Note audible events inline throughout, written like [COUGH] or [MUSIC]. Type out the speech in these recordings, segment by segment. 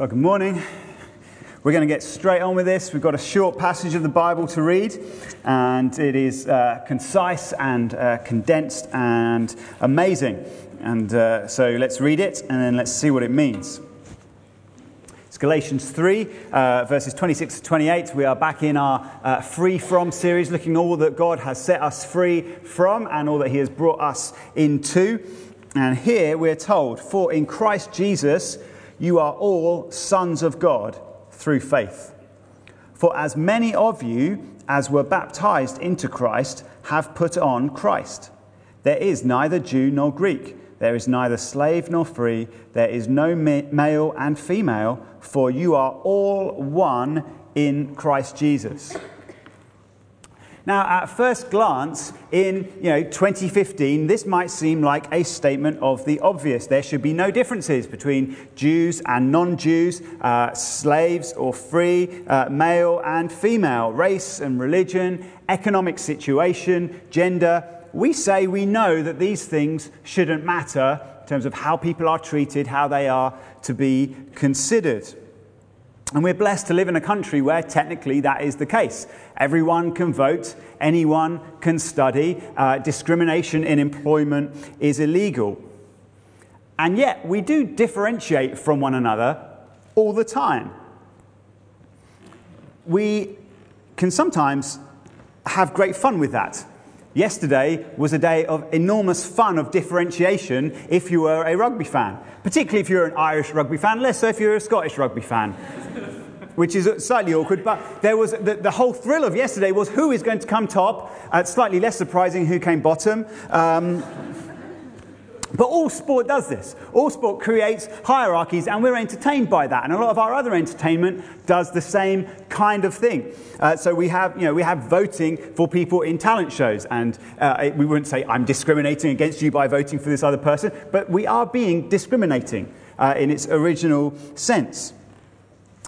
Well, good morning. We're going to get straight on with this. We've got a short passage of the Bible to read, and it is uh, concise and uh, condensed and amazing. And uh, so let's read it and then let's see what it means. Galatians 3, uh, verses 26 to 28. We are back in our uh, Free From series, looking at all that God has set us free from and all that He has brought us into. And here we're told, For in Christ Jesus, you are all sons of God through faith. For as many of you as were baptized into Christ have put on Christ. There is neither Jew nor Greek, there is neither slave nor free, there is no male and female, for you are all one in Christ Jesus. Now, at first glance, in you know, 2015, this might seem like a statement of the obvious. There should be no differences between Jews and non Jews, uh, slaves or free, uh, male and female, race and religion, economic situation, gender. We say we know that these things shouldn't matter in terms of how people are treated, how they are to be considered. And we're blessed to live in a country where technically that is the case. Everyone can vote, anyone can study, uh, discrimination in employment is illegal. And yet, we do differentiate from one another all the time. We can sometimes have great fun with that. Yesterday was a day of enormous fun of differentiation if you were a rugby fan, particularly if you're an Irish rugby fan, less so if you're a Scottish rugby fan [LAUGHS] which is slightly awkward. But there was the, the, whole thrill of yesterday was who is going to come top. Uh, slightly less surprising, who came bottom. Um, but all sport does this. All sport creates hierarchies, and we're entertained by that. And a lot of our other entertainment does the same kind of thing. Uh, so we have, you know, we have voting for people in talent shows, and uh, we wouldn't say I'm discriminating against you by voting for this other person, but we are being discriminating uh, in its original sense.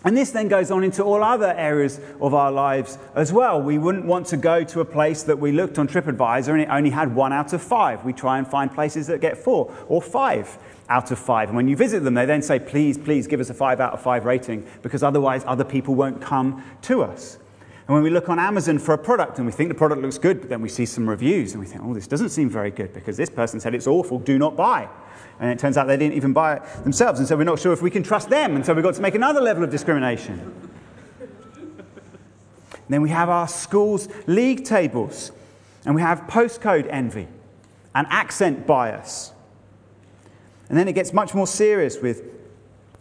And this then goes on into all other areas of our lives as well. We wouldn't want to go to a place that we looked on TripAdvisor and it only had one out of five. We try and find places that get four or five out of five. And when you visit them, they then say, please, please give us a five out of five rating because otherwise other people won't come to us. And when we look on Amazon for a product and we think the product looks good, but then we see some reviews and we think, oh, this doesn't seem very good because this person said it's awful, do not buy. And it turns out they didn't even buy it themselves. And so we're not sure if we can trust them. And so we've got to make another level of discrimination. then we have our schools' league tables. And we have postcode envy and accent bias. And then it gets much more serious with,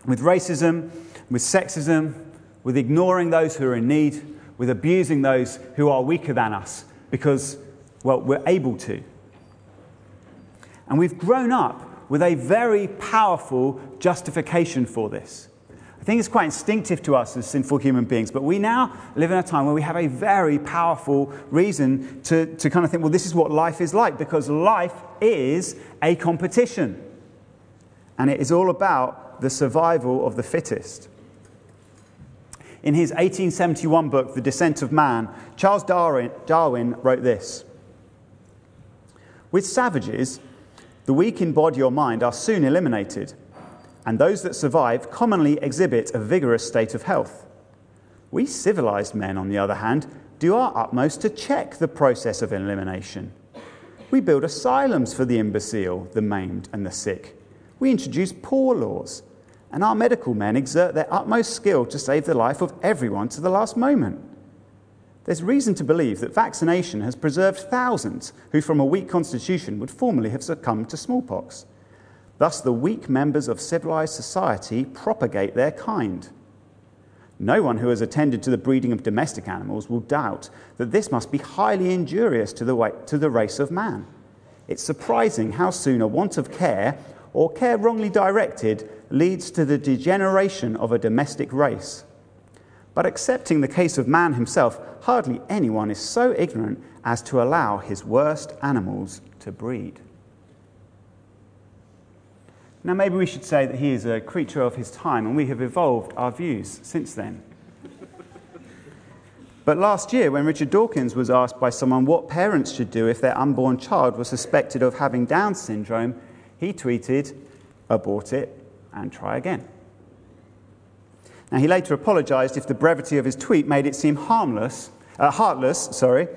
with racism, with sexism, with ignoring those who are in need, with abusing those who are weaker than us because, well, we're able to. And we've grown up with a very powerful justification for this. I think it's quite instinctive to us as sinful human beings, but we now live in a time where we have a very powerful reason to, to kind of think, well, this is what life is like, because life is a competition. And it is all about the survival of the fittest. In his 1871 book, The Descent of Man, Charles Darwin, Darwin wrote this With savages, the weak in body or mind are soon eliminated, and those that survive commonly exhibit a vigorous state of health. We civilized men, on the other hand, do our utmost to check the process of elimination. We build asylums for the imbecile, the maimed, and the sick. We introduce poor laws, and our medical men exert their utmost skill to save the life of everyone to the last moment. There's reason to believe that vaccination has preserved thousands who, from a weak constitution, would formerly have succumbed to smallpox. Thus, the weak members of civilized society propagate their kind. No one who has attended to the breeding of domestic animals will doubt that this must be highly injurious to the, to the race of man. It's surprising how soon a want of care, or care wrongly directed, leads to the degeneration of a domestic race. But accepting the case of man himself, hardly anyone is so ignorant as to allow his worst animals to breed. Now, maybe we should say that he is a creature of his time, and we have evolved our views since then. But last year, when Richard Dawkins was asked by someone what parents should do if their unborn child was suspected of having Down syndrome, he tweeted, abort it and try again. Now, he later apologized if the brevity of his tweet made it seem harmless, uh, heartless, sorry,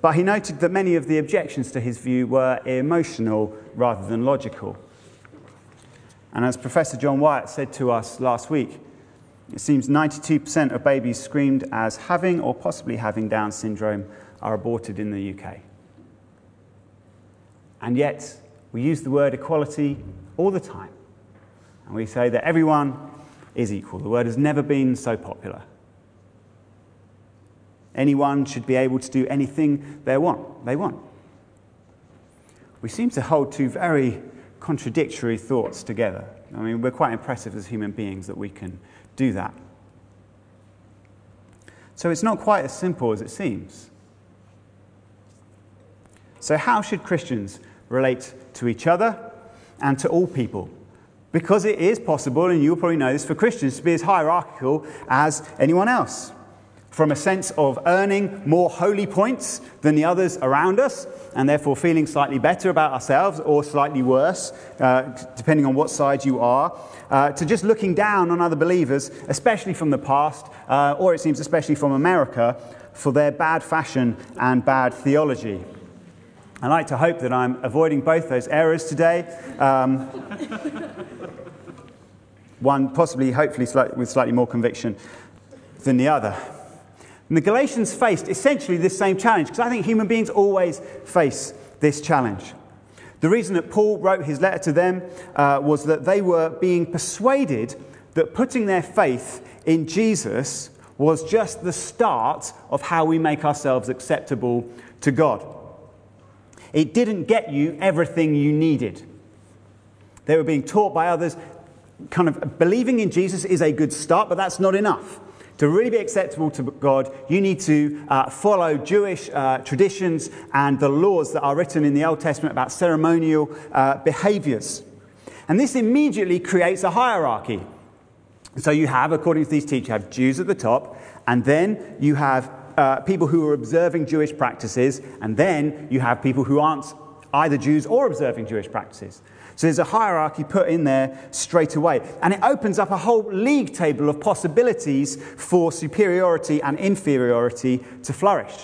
but he noted that many of the objections to his view were emotional rather than logical. And as Professor John Wyatt said to us last week, it seems 92% of babies screamed as having or possibly having Down syndrome are aborted in the UK. And yet, we use the word equality all the time. And we say that everyone is equal. The word has never been so popular. Anyone should be able to do anything they want. They want. We seem to hold two very contradictory thoughts together. I mean, we're quite impressive as human beings that we can do that. So it's not quite as simple as it seems. So, how should Christians relate to each other and to all people? Because it is possible, and you'll probably know this, for Christians to be as hierarchical as anyone else from a sense of earning more holy points than the others around us, and therefore feeling slightly better about ourselves or slightly worse, uh, depending on what side you are, uh, to just looking down on other believers, especially from the past, uh, or it seems especially from America, for their bad fashion and bad theology. I like to hope that I'm avoiding both those errors today. Um, one possibly, hopefully, with slightly more conviction than the other. And the Galatians faced essentially this same challenge, because I think human beings always face this challenge. The reason that Paul wrote his letter to them uh, was that they were being persuaded that putting their faith in Jesus was just the start of how we make ourselves acceptable to God. It didn't get you everything you needed. They were being taught by others, kind of believing in Jesus is a good start, but that's not enough. To really be acceptable to God, you need to uh, follow Jewish uh, traditions and the laws that are written in the Old Testament about ceremonial uh, behaviors. And this immediately creates a hierarchy. So you have, according to these teachers, you have Jews at the top, and then you have uh, people who are observing Jewish practices, and then you have people who aren't either Jews or observing Jewish practices. So there's a hierarchy put in there straight away. And it opens up a whole league table of possibilities for superiority and inferiority to flourish.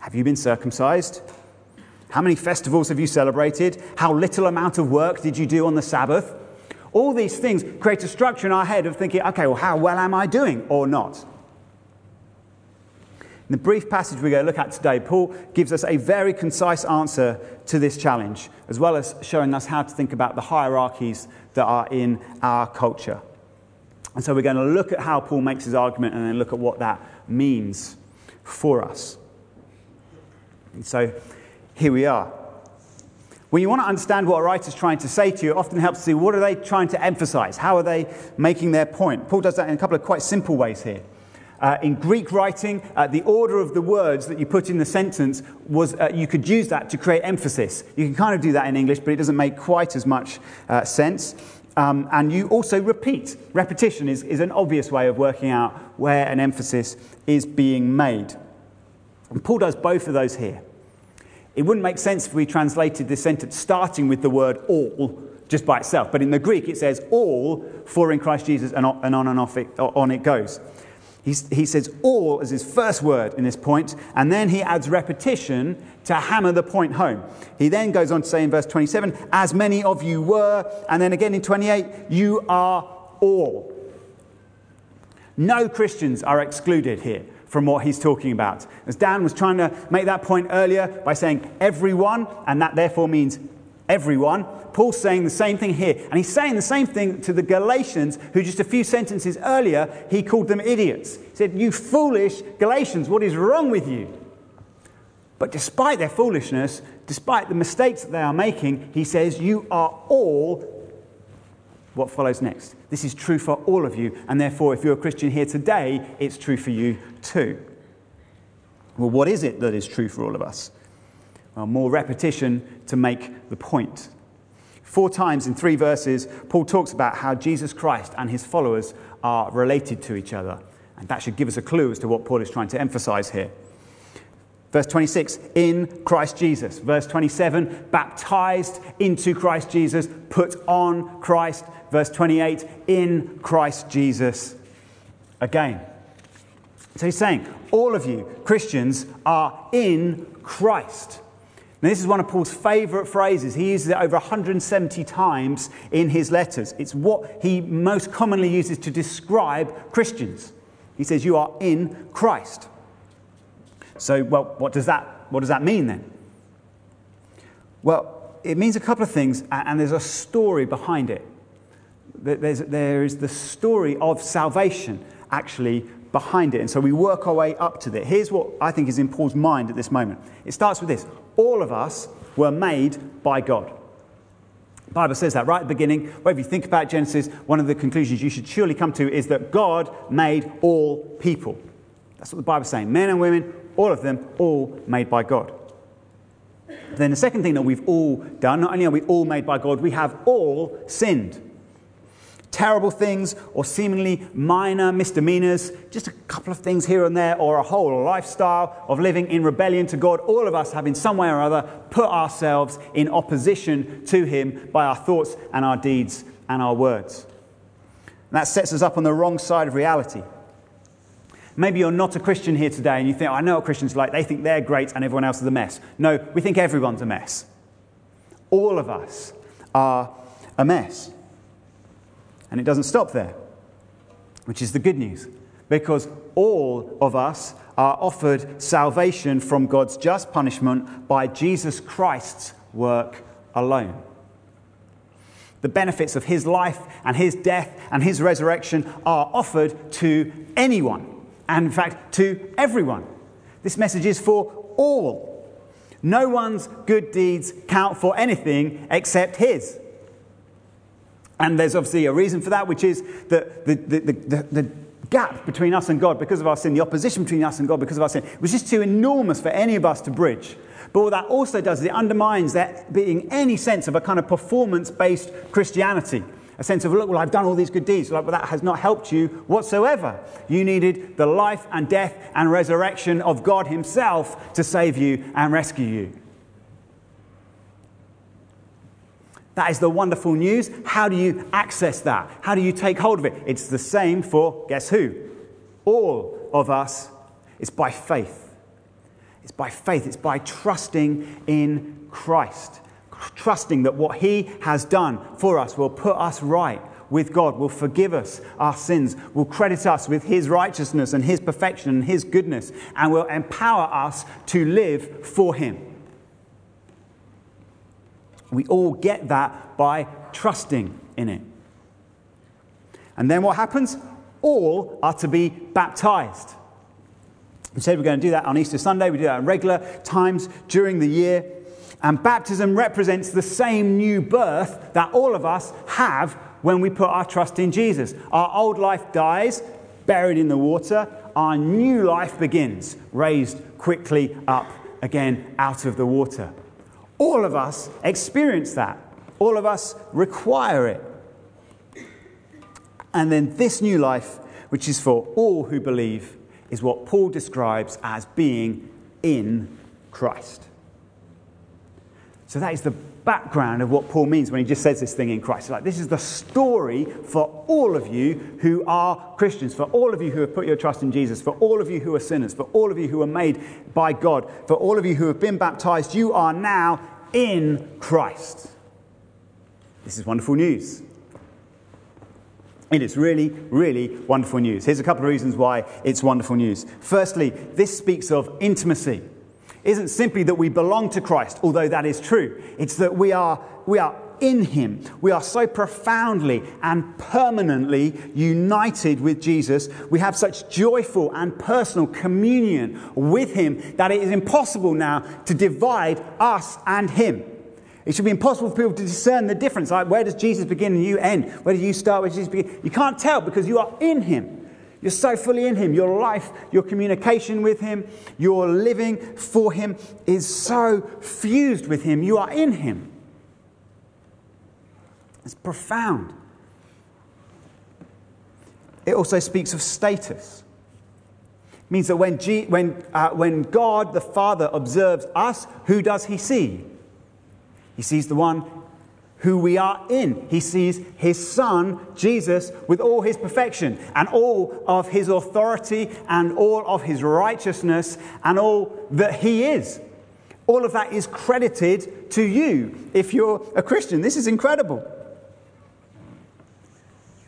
Have you been circumcised? How many festivals have you celebrated? How little amount of work did you do on the Sabbath? All these things create a structure in our head of thinking, okay, well, how well am I doing or not? In the brief passage we're going to look at today, Paul gives us a very concise answer to this challenge, as well as showing us how to think about the hierarchies that are in our culture. And so we're going to look at how Paul makes his argument and then look at what that means for us. And so here we are. When you want to understand what a writer's trying to say to you, it often helps to see what are they trying to emphasize? How are they making their point? Paul does that in a couple of quite simple ways here. Uh, in Greek writing, uh, the order of the words that you put in the sentence was uh, you could use that to create emphasis. You can kind of do that in English, but it doesn't make quite as much uh, sense. Um, and you also repeat. Repetition is, is an obvious way of working out where an emphasis is being made. And Paul does both of those here. It wouldn't make sense if we translated this sentence starting with the word all just by itself. But in the Greek, it says all for in Christ Jesus, and on and off it, on it goes. He says all as his first word in this point, and then he adds repetition to hammer the point home. He then goes on to say in verse 27, as many of you were, and then again in 28, you are all. No Christians are excluded here from what he's talking about. As Dan was trying to make that point earlier by saying everyone, and that therefore means everyone. Paul's saying the same thing here. And he's saying the same thing to the Galatians, who just a few sentences earlier, he called them idiots. He said, You foolish Galatians, what is wrong with you? But despite their foolishness, despite the mistakes that they are making, he says, You are all what follows next. This is true for all of you, and therefore, if you're a Christian here today, it's true for you too. Well, what is it that is true for all of us? Well, more repetition to make the point. Four times in three verses, Paul talks about how Jesus Christ and his followers are related to each other. And that should give us a clue as to what Paul is trying to emphasize here. Verse 26, in Christ Jesus. Verse 27, baptized into Christ Jesus, put on Christ. Verse 28, in Christ Jesus. again. So he's saying, all of you Christians are in Christ. Now, this is one of Paul's favorite phrases. He uses it over 170 times in his letters. It's what he most commonly uses to describe Christians. He says, You are in Christ. So, well, what does that, what does that mean then? Well, it means a couple of things, and there's a story behind it. There's, there is the story of salvation actually behind it. And so we work our way up to that. Here's what I think is in Paul's mind at this moment it starts with this all of us were made by God. The Bible says that right at the beginning. Wherever you think about Genesis, one of the conclusions you should surely come to is that God made all people. That's what the Bible's saying. Men and women, all of them, all made by God. Then the second thing that we've all done, not only are we all made by God, we have all sinned terrible things or seemingly minor misdemeanors, just a couple of things here and there, or a whole lifestyle of living in rebellion to God, all of us have in some way or other put ourselves in opposition to Him by our thoughts and our deeds and our words. And that sets us up on the wrong side of reality. Maybe you're not a Christian here today and you think, oh, I know what Christians are like. They think they're great and everyone else is a mess. No, we think everyone's a mess. All of us are a mess. And it doesn't stop there, which is the good news, because all of us are offered salvation from God's just punishment by Jesus Christ's work alone. The benefits of his life and his death and his resurrection are offered to anyone, and in fact, to everyone. This message is for all. No one's good deeds count for anything except his. And there's obviously a reason for that, which is that the, the, the, the, gap between us and God because of our sin, the opposition between us and God because of our sin, was just too enormous for any of us to bridge. But what that also does is it undermines there being any sense of a kind of performance based Christianity. A sense of, look, well, I've done all these good deeds. Like, well, that has not helped you whatsoever. You needed the life and death and resurrection of God Himself to save you and rescue you. That is the wonderful news. How do you access that? How do you take hold of it? It's the same for guess who? All of us. It's by faith. It's by faith. It's by trusting in Christ. Trusting that what He has done for us will put us right with God, will forgive us our sins, will credit us with His righteousness and His perfection and His goodness, and will empower us to live for Him. We all get that by trusting in it. And then what happens? All are to be baptized. We said we're going to do that on Easter Sunday. We do that at regular times during the year. And baptism represents the same new birth that all of us have when we put our trust in Jesus. Our old life dies, buried in the water. Our new life begins, raised quickly up again out of the water. All of us experience that. All of us require it. And then this new life, which is for all who believe, is what Paul describes as being in Christ. So that is the background of what Paul means when he just says this thing in Christ. Like, this is the story for all of you who are Christians, for all of you who have put your trust in Jesus, for all of you who are sinners, for all of you who are made by God, for all of you who have been baptized. You are now in Christ. This is wonderful news. It is really, really wonderful news. Here's a couple of reasons why it's wonderful news. Firstly, this speaks of intimacy. Isn't simply that we belong to Christ, although that is true. It's that we are, we are in Him. We are so profoundly and permanently united with Jesus. We have such joyful and personal communion with Him that it is impossible now to divide us and Him. It should be impossible for people to discern the difference. Like, where does Jesus begin and you end? Where do you start? Where does Jesus begin? You can't tell because you are in Him. You're so fully in Him. Your life, your communication with Him, your living for Him is so fused with Him. You are in Him. It's profound. It also speaks of status. It means that when, G, when, uh, when God the Father observes us, who does he see? He sees the one who we are in. He sees his son, Jesus, with all his perfection and all of his authority and all of his righteousness and all that he is. All of that is credited to you if you're a Christian. This is incredible.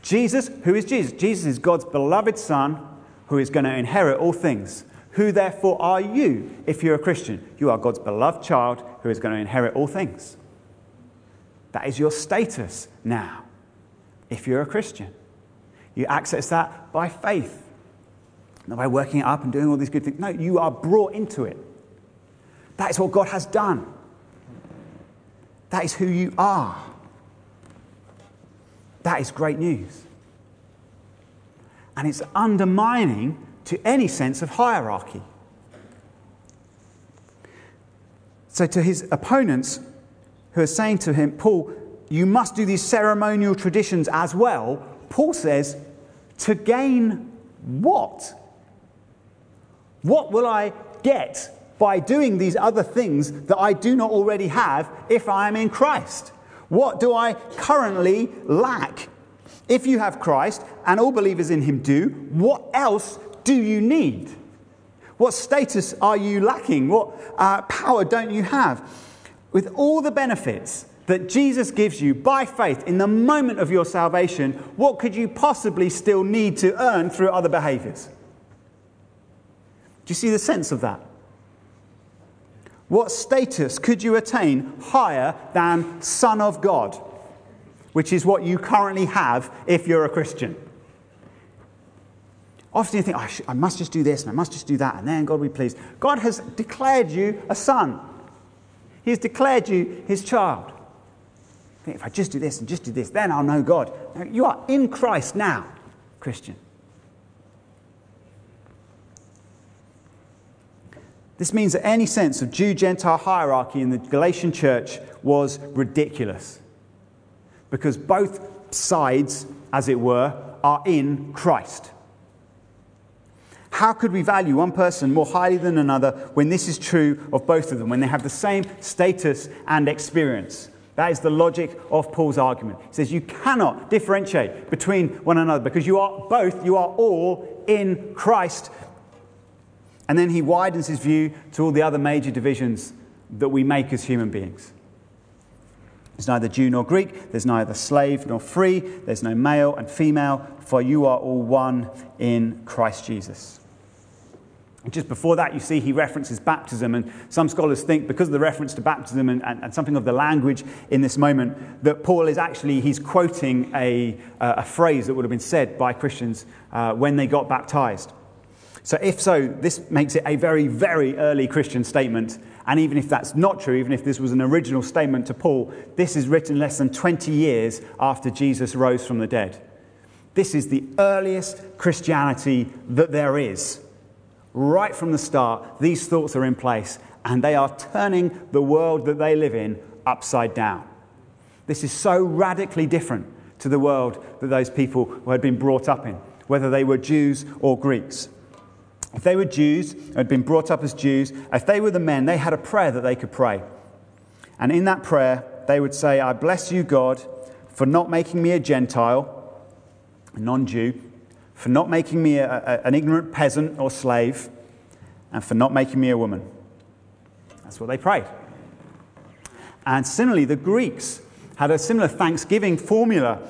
Jesus, who is Jesus? Jesus is God's beloved Son who is going to inherit all things. Who therefore are you if you're a Christian? You are God's beloved child who is going to inherit all things. That is your status now if you're a Christian. You access that by faith, not by working it up and doing all these good things. No, you are brought into it. That is what God has done. That is who you are. That is great news. And it's undermining to any sense of hierarchy. So, to his opponents who are saying to him, Paul, you must do these ceremonial traditions as well, Paul says, to gain what? What will I get by doing these other things that I do not already have if I am in Christ? What do I currently lack? If you have Christ and all believers in him do, what else do you need? What status are you lacking? What uh, power don't you have? With all the benefits that Jesus gives you by faith in the moment of your salvation, what could you possibly still need to earn through other behaviors? Do you see the sense of that? What status could you attain higher than Son of God, which is what you currently have if you're a Christian? Often you think, oh, I, I must just do this and I must just do that, and then God will be pleased. God has declared you a son, He has declared you His child. If I just do this and just do this, then I'll know God. You are in Christ now, Christian. This means that any sense of Jew Gentile hierarchy in the Galatian church was ridiculous. Because both sides, as it were, are in Christ. How could we value one person more highly than another when this is true of both of them, when they have the same status and experience? That is the logic of Paul's argument. He says you cannot differentiate between one another because you are both, you are all in Christ. And then he widens his view to all the other major divisions that we make as human beings. There's neither Jew nor Greek, there's neither slave nor free, there's no male and female, for you are all one in Christ Jesus. Just before that, you see he references baptism, and some scholars think because of the reference to baptism and, and, and something of the language in this moment, that Paul is actually he's quoting a, uh, a phrase that would have been said by Christians uh, when they got baptized. So, if so, this makes it a very, very early Christian statement. And even if that's not true, even if this was an original statement to Paul, this is written less than 20 years after Jesus rose from the dead. This is the earliest Christianity that there is right from the start, these thoughts are in place and they are turning the world that they live in upside down. This is so radically different to the world that those people had been brought up in, whether they were Jews or Greeks. If they were Jews, had been brought up as Jews, if they were the men, they had a prayer that they could pray. And in that prayer, they would say, I bless you, God, for not making me a Gentile, a non Jew, for not making me a, a, an ignorant peasant or slave, and for not making me a woman. That's what they prayed. And similarly, the Greeks had a similar thanksgiving formula.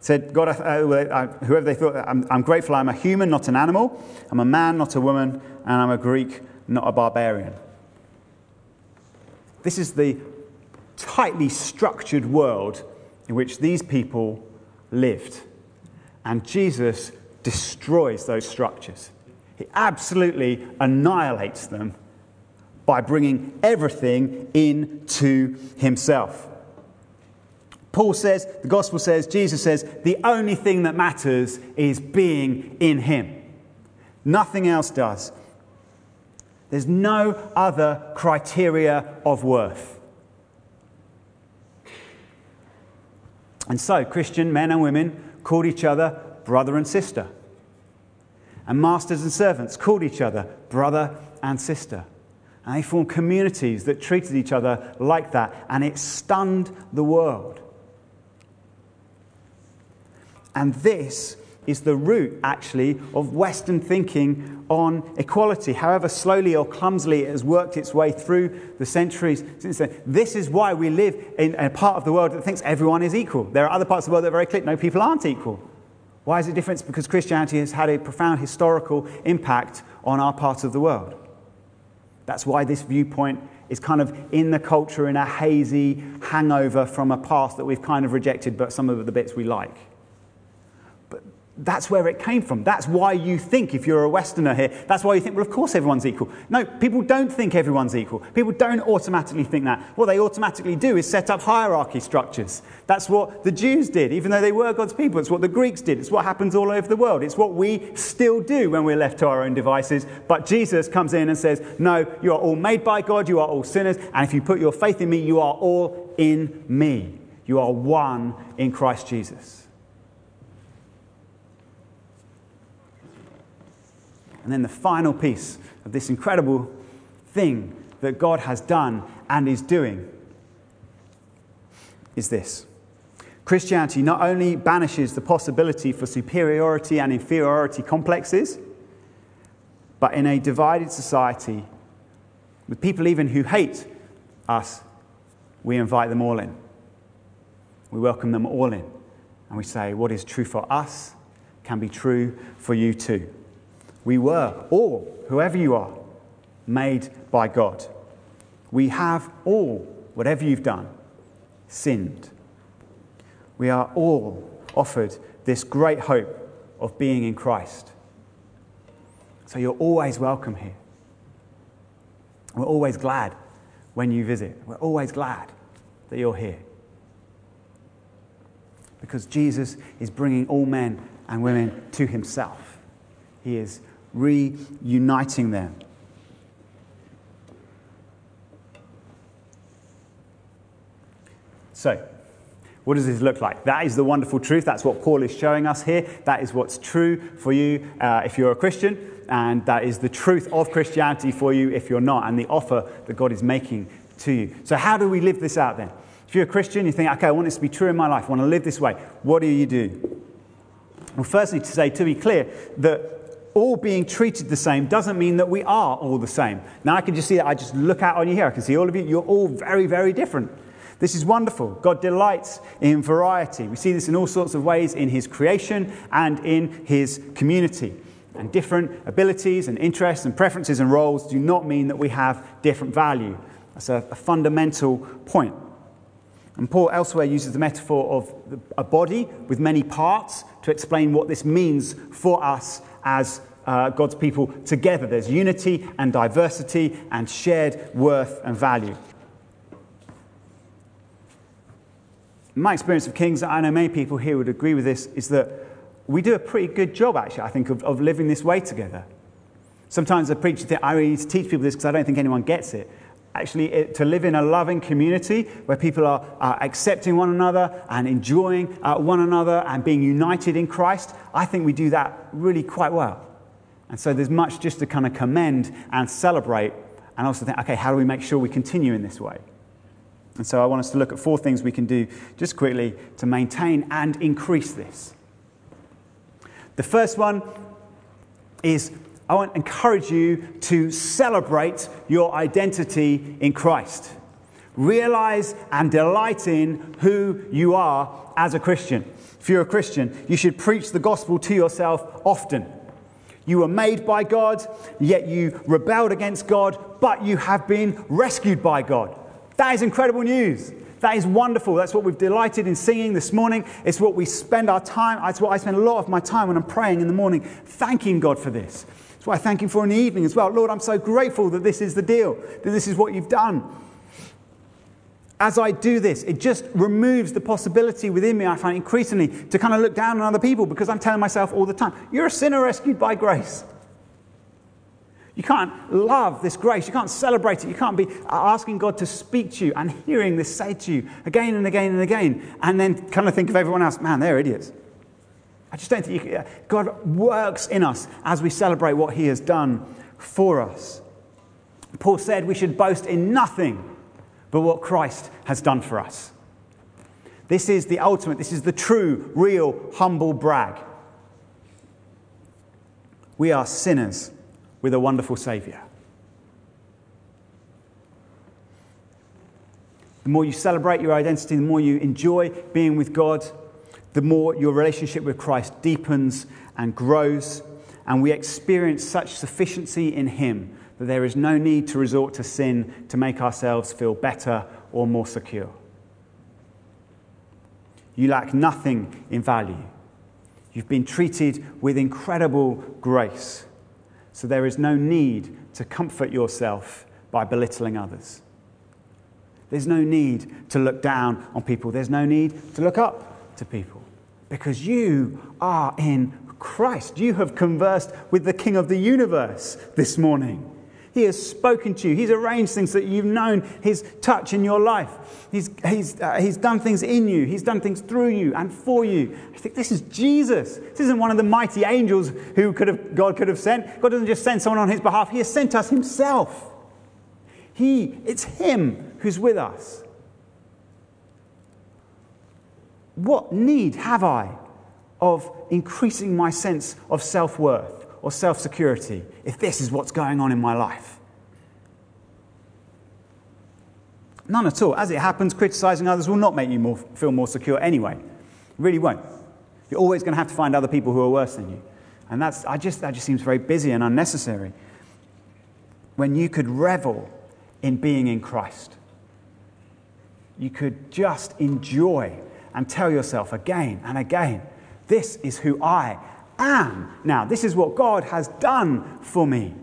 Said, God, uh, whoever they thought, I'm, I'm grateful I'm a human, not an animal. I'm a man, not a woman. And I'm a Greek, not a barbarian. This is the tightly structured world in which these people lived. And Jesus destroys those structures. He absolutely annihilates them by bringing everything into himself. Paul says, the gospel says, Jesus says, the only thing that matters is being in him. Nothing else does. There's no other criteria of worth. And so, Christian men and women called each other brother and sister. And masters and servants called each other brother and sister. And they formed communities that treated each other like that. And it stunned the world. And this is the root, actually, of Western thinking on equality. However slowly or clumsily it has worked its way through the centuries since then. This is why we live in a part of the world that thinks everyone is equal. There are other parts of the world that are very clear no, people aren't equal. Why is it different? Because Christianity has had a profound historical impact on our part of the world. That's why this viewpoint is kind of in the culture in a hazy hangover from a past that we've kind of rejected, but some of the bits we like. That's where it came from. That's why you think, if you're a Westerner here, that's why you think, well, of course everyone's equal. No, people don't think everyone's equal. People don't automatically think that. What they automatically do is set up hierarchy structures. That's what the Jews did, even though they were God's people. It's what the Greeks did. It's what happens all over the world. It's what we still do when we're left to our own devices. But Jesus comes in and says, no, you are all made by God, you are all sinners, and if you put your faith in me, you are all in me. You are one in Christ Jesus. And then the final piece of this incredible thing that God has done and is doing is this Christianity not only banishes the possibility for superiority and inferiority complexes, but in a divided society, with people even who hate us, we invite them all in. We welcome them all in. And we say, what is true for us can be true for you too. We were all, whoever you are, made by God. We have all, whatever you've done, sinned. We are all offered this great hope of being in Christ. So you're always welcome here. We're always glad when you visit. We're always glad that you're here. Because Jesus is bringing all men and women to himself. He is reuniting them. So, what does this look like? That is the wonderful truth. That's what Paul is showing us here. That is what's true for you uh, if you're a Christian, and that is the truth of Christianity for you if you're not, and the offer that God is making to you. So, how do we live this out then? If you're a Christian, you think, okay, I want this to be true in my life, I want to live this way. What do you do? Well, firstly, to say, to be clear, that all being treated the same doesn't mean that we are all the same. Now, I can just see that. I just look out on you here. I can see all of you. You're all very, very different. This is wonderful. God delights in variety. We see this in all sorts of ways in His creation and in His community. And different abilities and interests and preferences and roles do not mean that we have different value. That's a, a fundamental point. And Paul elsewhere uses the metaphor of a body with many parts to explain what this means for us as uh, God's people together. There's unity and diversity and shared worth and value. My experience of Kings, I know many people here would agree with this, is that we do a pretty good job, actually, I think, of, of living this way together. Sometimes I preach, I really need to teach people this because I don't think anyone gets it. Actually, it, to live in a loving community where people are uh, accepting one another and enjoying uh, one another and being united in Christ, I think we do that really quite well. And so there's much just to kind of commend and celebrate, and also think, okay, how do we make sure we continue in this way? And so I want us to look at four things we can do just quickly to maintain and increase this. The first one is I want to encourage you to celebrate your identity in Christ. Realize and delight in who you are as a Christian. If you're a Christian, you should preach the gospel to yourself often. You were made by God, yet you rebelled against God, but you have been rescued by God. That is incredible news. That is wonderful. That's what we've delighted in singing this morning. It's what we spend our time, it's what I spend a lot of my time when I'm praying in the morning, thanking God for this. It's what I thank Him for in the evening as well. Lord, I'm so grateful that this is the deal, that this is what you've done as I do this, it just removes the possibility within me, I find increasingly, to kind of look down on other people because I'm telling myself all the time, you're a sinner rescued by grace. You can't love this grace. You can't celebrate it. You can't be asking God to speak to you and hearing this say to you again and again and again, and then kind of think of everyone else, man, they're idiots. I just don't think can, God works in us as we celebrate what He has done for us. Paul said we should boast in nothing but what Christ has done for us. This is the ultimate, this is the true, real, humble brag. We are sinners with a wonderful Saviour. The more you celebrate your identity, the more you enjoy being with God, the more your relationship with Christ deepens and grows, and we experience such sufficiency in Him that there is no need to resort to sin to make ourselves feel better or more secure. You lack nothing in value. You've been treated with incredible grace. So there is no need to comfort yourself by belittling others. There's no need to look down on people. There's no need to look up to people because you are in Christ. You have conversed with the King of the universe this morning. He has spoken to you. He's arranged things that you've known His touch in your life. He's, he's, uh, he's done things in you. He's done things through you and for you. I think this is Jesus. This isn't one of the mighty angels who could have, God could have sent. God doesn't just send someone on His behalf, He has sent us Himself. He, it's Him who's with us. What need have I of increasing my sense of self worth or self security if this is what's going on in my life? None at all. As it happens, criticizing others will not make you more, feel more secure anyway. It really won't. You're always going to have to find other people who are worse than you. And that's, I just, that just seems very busy and unnecessary. When you could revel in being in Christ, you could just enjoy and tell yourself again and again this is who I am. Now, this is what God has done for me.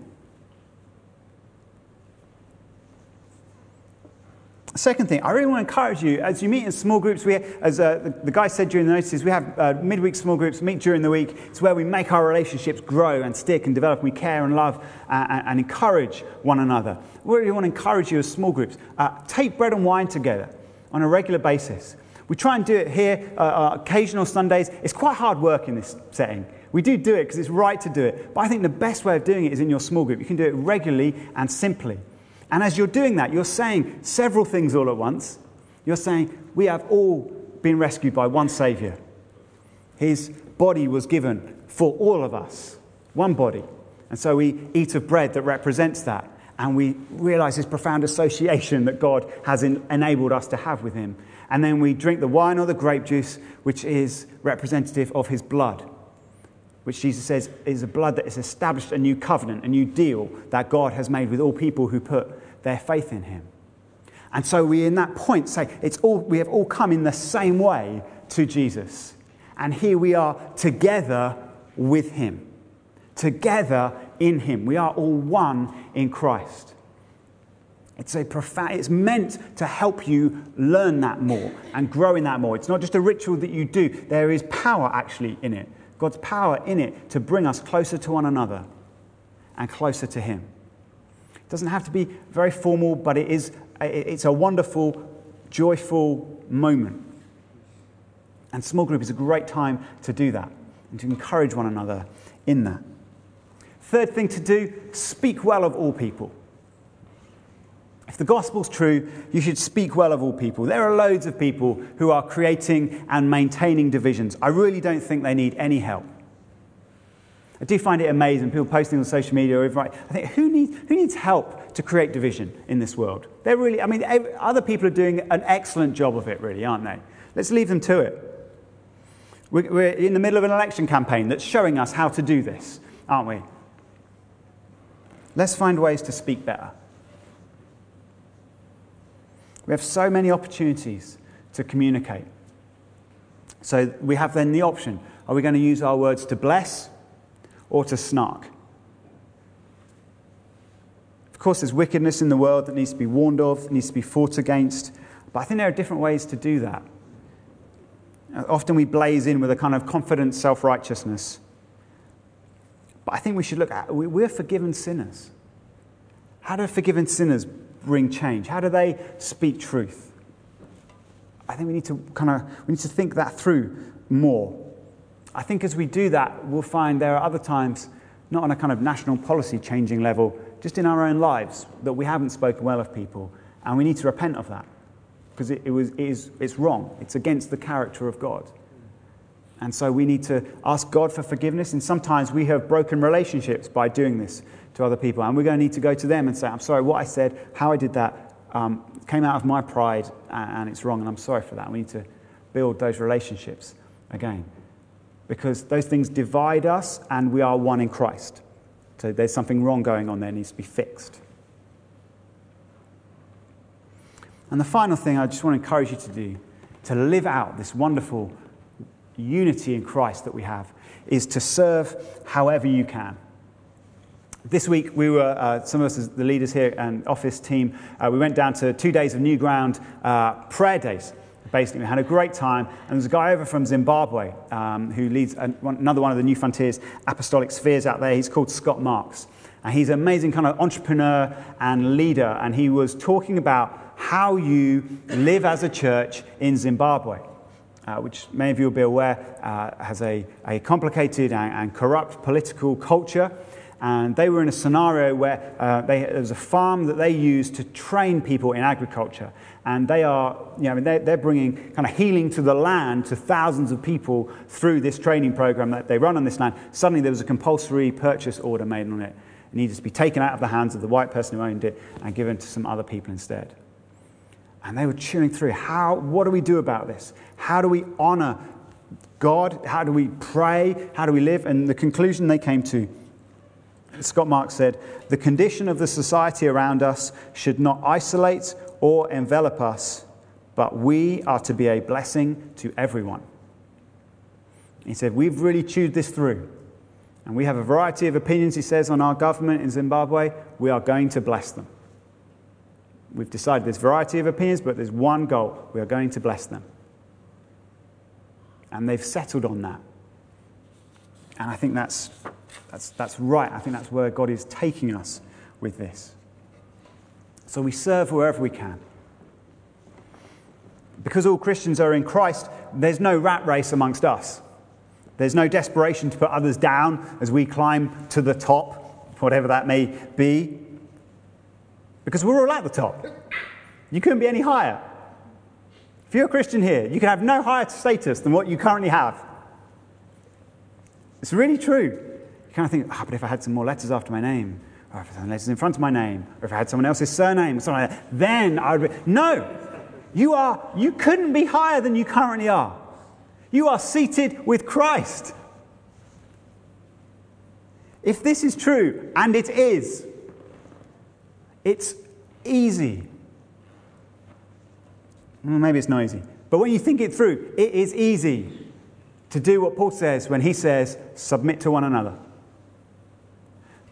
Second thing, I really want to encourage you as you meet in small groups. We, as uh, the, the, guy said during the notices, we have uh, midweek small groups, meet during the week. It's where we make our relationships grow and stick and develop. We care and love uh, and, and, encourage one another. We really want to encourage you as small groups. Uh, take bread and wine together on a regular basis. We try and do it here, uh, uh, occasional Sundays. It's quite hard work in this setting. We do do it because it's right to do it. But I think the best way of doing it is in your small group. You can do it regularly and simply. And as you're doing that, you're saying several things all at once. You're saying, We have all been rescued by one Savior. His body was given for all of us, one body. And so we eat of bread that represents that. And we realize this profound association that God has in, enabled us to have with Him and then we drink the wine or the grape juice, which is representative of his blood, which Jesus says is a blood that has established a new covenant, a new deal that God has made with all people who put their faith in him. And so we, in that point, say it's all, we have all come in the same way to Jesus. And here we are together with him, together in him. We are all one in Christ. It's, a profound, it's meant to help you learn that more and grow in that more. It's not just a ritual that you do, there is power actually in it. God's power in it to bring us closer to one another and closer to Him. It doesn't have to be very formal, but it is, it's a wonderful, joyful moment. And small group is a great time to do that and to encourage one another in that. Third thing to do speak well of all people. If the gospel's true, you should speak well of all people. There are loads of people who are creating and maintaining divisions. I really don't think they need any help. I do find it amazing, people posting on social media. I think, who needs, who needs help to create division in this world? They're really, I mean, other people are doing an excellent job of it, really, aren't they? Let's leave them to it. We're in the middle of an election campaign that's showing us how to do this, aren't we? Let's find ways to speak better. We have so many opportunities to communicate. So we have then the option are we going to use our words to bless or to snark? Of course, there's wickedness in the world that needs to be warned of, needs to be fought against, but I think there are different ways to do that. Often we blaze in with a kind of confident self righteousness. But I think we should look at we're forgiven sinners. How do forgiven sinners bring change? How do they speak truth? I think we need to kind of we need to think that through more. I think as we do that, we'll find there are other times, not on a kind of national policy changing level, just in our own lives, that we haven't spoken well of people, and we need to repent of that. because it, it, was, it is, it's wrong. It's against the character of God. And so we need to ask God for forgiveness. And sometimes we have broken relationships by doing this to other people. And we're going to need to go to them and say, I'm sorry, what I said, how I did that, um, came out of my pride and it's wrong. And I'm sorry for that. We need to build those relationships again. Because those things divide us and we are one in Christ. So there's something wrong going on there, needs to be fixed. And the final thing I just want to encourage you to do, to live out this wonderful unity in Christ that we have, is to serve however you can. This week, we were, uh, some of us the leaders here and office team, uh, we went down to two days of New Ground uh, prayer days. Basically, we had a great time. And there's a guy over from Zimbabwe um, who leads another one of the New Frontiers apostolic spheres out there. He's called Scott Marks. And he's an amazing kind of entrepreneur and leader. And he was talking about how you live as a church in Zimbabwe, uh, which many of you will be aware uh, has a, a complicated and, and, corrupt political culture. And they were in a scenario where uh, they, there was a farm that they used to train people in agriculture. And they are, you know, they're, they're bringing kind of healing to the land to thousands of people through this training program that they run on this land. Suddenly there was a compulsory purchase order made on it. It needed to be taken out of the hands of the white person who owned it and given to some other people instead. And they were chewing through how, what do we do about this? How do we honor God? How do we pray? How do we live? And the conclusion they came to, Scott Marks said, the condition of the society around us should not isolate or envelop us, but we are to be a blessing to everyone. He said, We've really chewed this through. And we have a variety of opinions, he says, on our government in Zimbabwe. We are going to bless them. We've decided there's a variety of opinions, but there's one goal. We are going to bless them. And they've settled on that. And I think that's, that's, that's right. I think that's where God is taking us with this. So we serve wherever we can. Because all Christians are in Christ, there's no rat race amongst us. There's no desperation to put others down as we climb to the top, whatever that may be because we're all at the top. You couldn't be any higher. If you're a Christian here, you can have no higher status than what you currently have. It's really true. Kind of think, oh, but if I had some more letters after my name, or if I had letters in front of my name, or if I had someone else's surname, or something like that, then I would be. No! You, are, you couldn't be higher than you currently are. You are seated with Christ. If this is true, and it is, it's easy. Well, maybe it's not easy. But when you think it through, it is easy to do what Paul says when he says, submit to one another.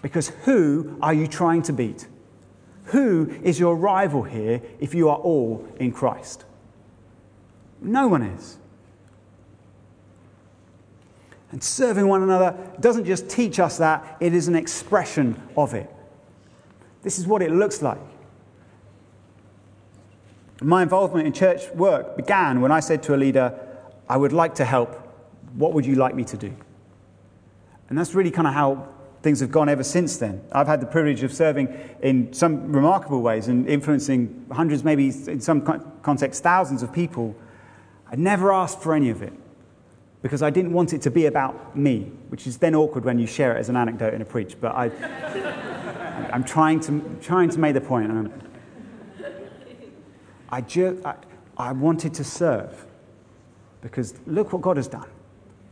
Because who are you trying to beat? Who is your rival here if you are all in Christ? No one is. And serving one another doesn't just teach us that, it is an expression of it. This is what it looks like. My involvement in church work began when I said to a leader, I would like to help. What would you like me to do? And that's really kind of how things have gone ever since then. I've had the privilege of serving in some remarkable ways and influencing hundreds, maybe in some context, thousands of people. I never asked for any of it because I didn't want it to be about me, which is then awkward when you share it as an anecdote in a preach. But I. [LAUGHS] I'm trying to, trying to make the point. I, ju- I, I wanted to serve because look what God has done.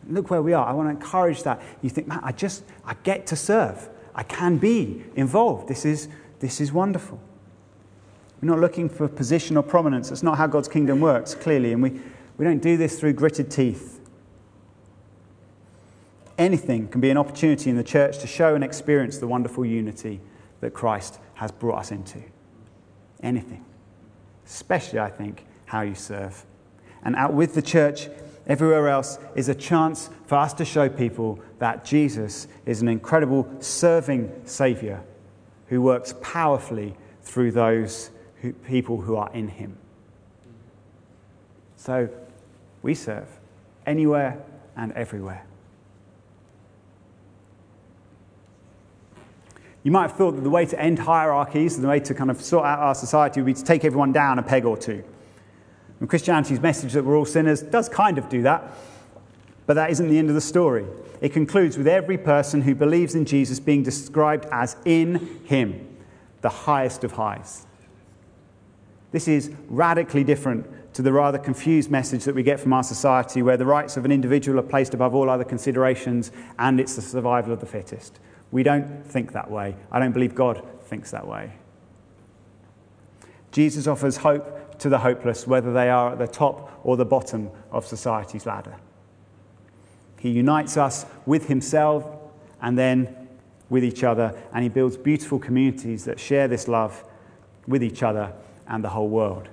Look where we are. I want to encourage that. You think, man, I just, I get to serve. I can be involved. This is, this is wonderful. We're not looking for position or prominence. That's not how God's kingdom works, clearly. And we, we don't do this through gritted teeth. Anything can be an opportunity in the church to show and experience the wonderful unity that Christ has brought us into. Anything. Especially, I think, how you serve. And out with the church, everywhere else, is a chance for us to show people that Jesus is an incredible serving Savior who works powerfully through those who, people who are in Him. So we serve anywhere and everywhere. You might have thought that the way to end hierarchies, the way to kind of sort out our society would be to take everyone down a peg or two. And Christianity's message that we're all sinners does kind of do that, but that isn't the end of the story. It concludes with every person who believes in Jesus being described as in him, the highest of highs. This is radically different to the rather confused message that we get from our society, where the rights of an individual are placed above all other considerations and it's the survival of the fittest. We don't think that way. I don't believe God thinks that way. Jesus offers hope to the hopeless, whether they are at the top or the bottom of society's ladder. He unites us with Himself and then with each other, and He builds beautiful communities that share this love with each other and the whole world.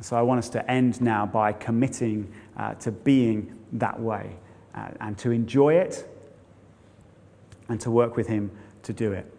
So I want us to end now by committing uh, to being that way uh, and to enjoy it and to work with Him to do it.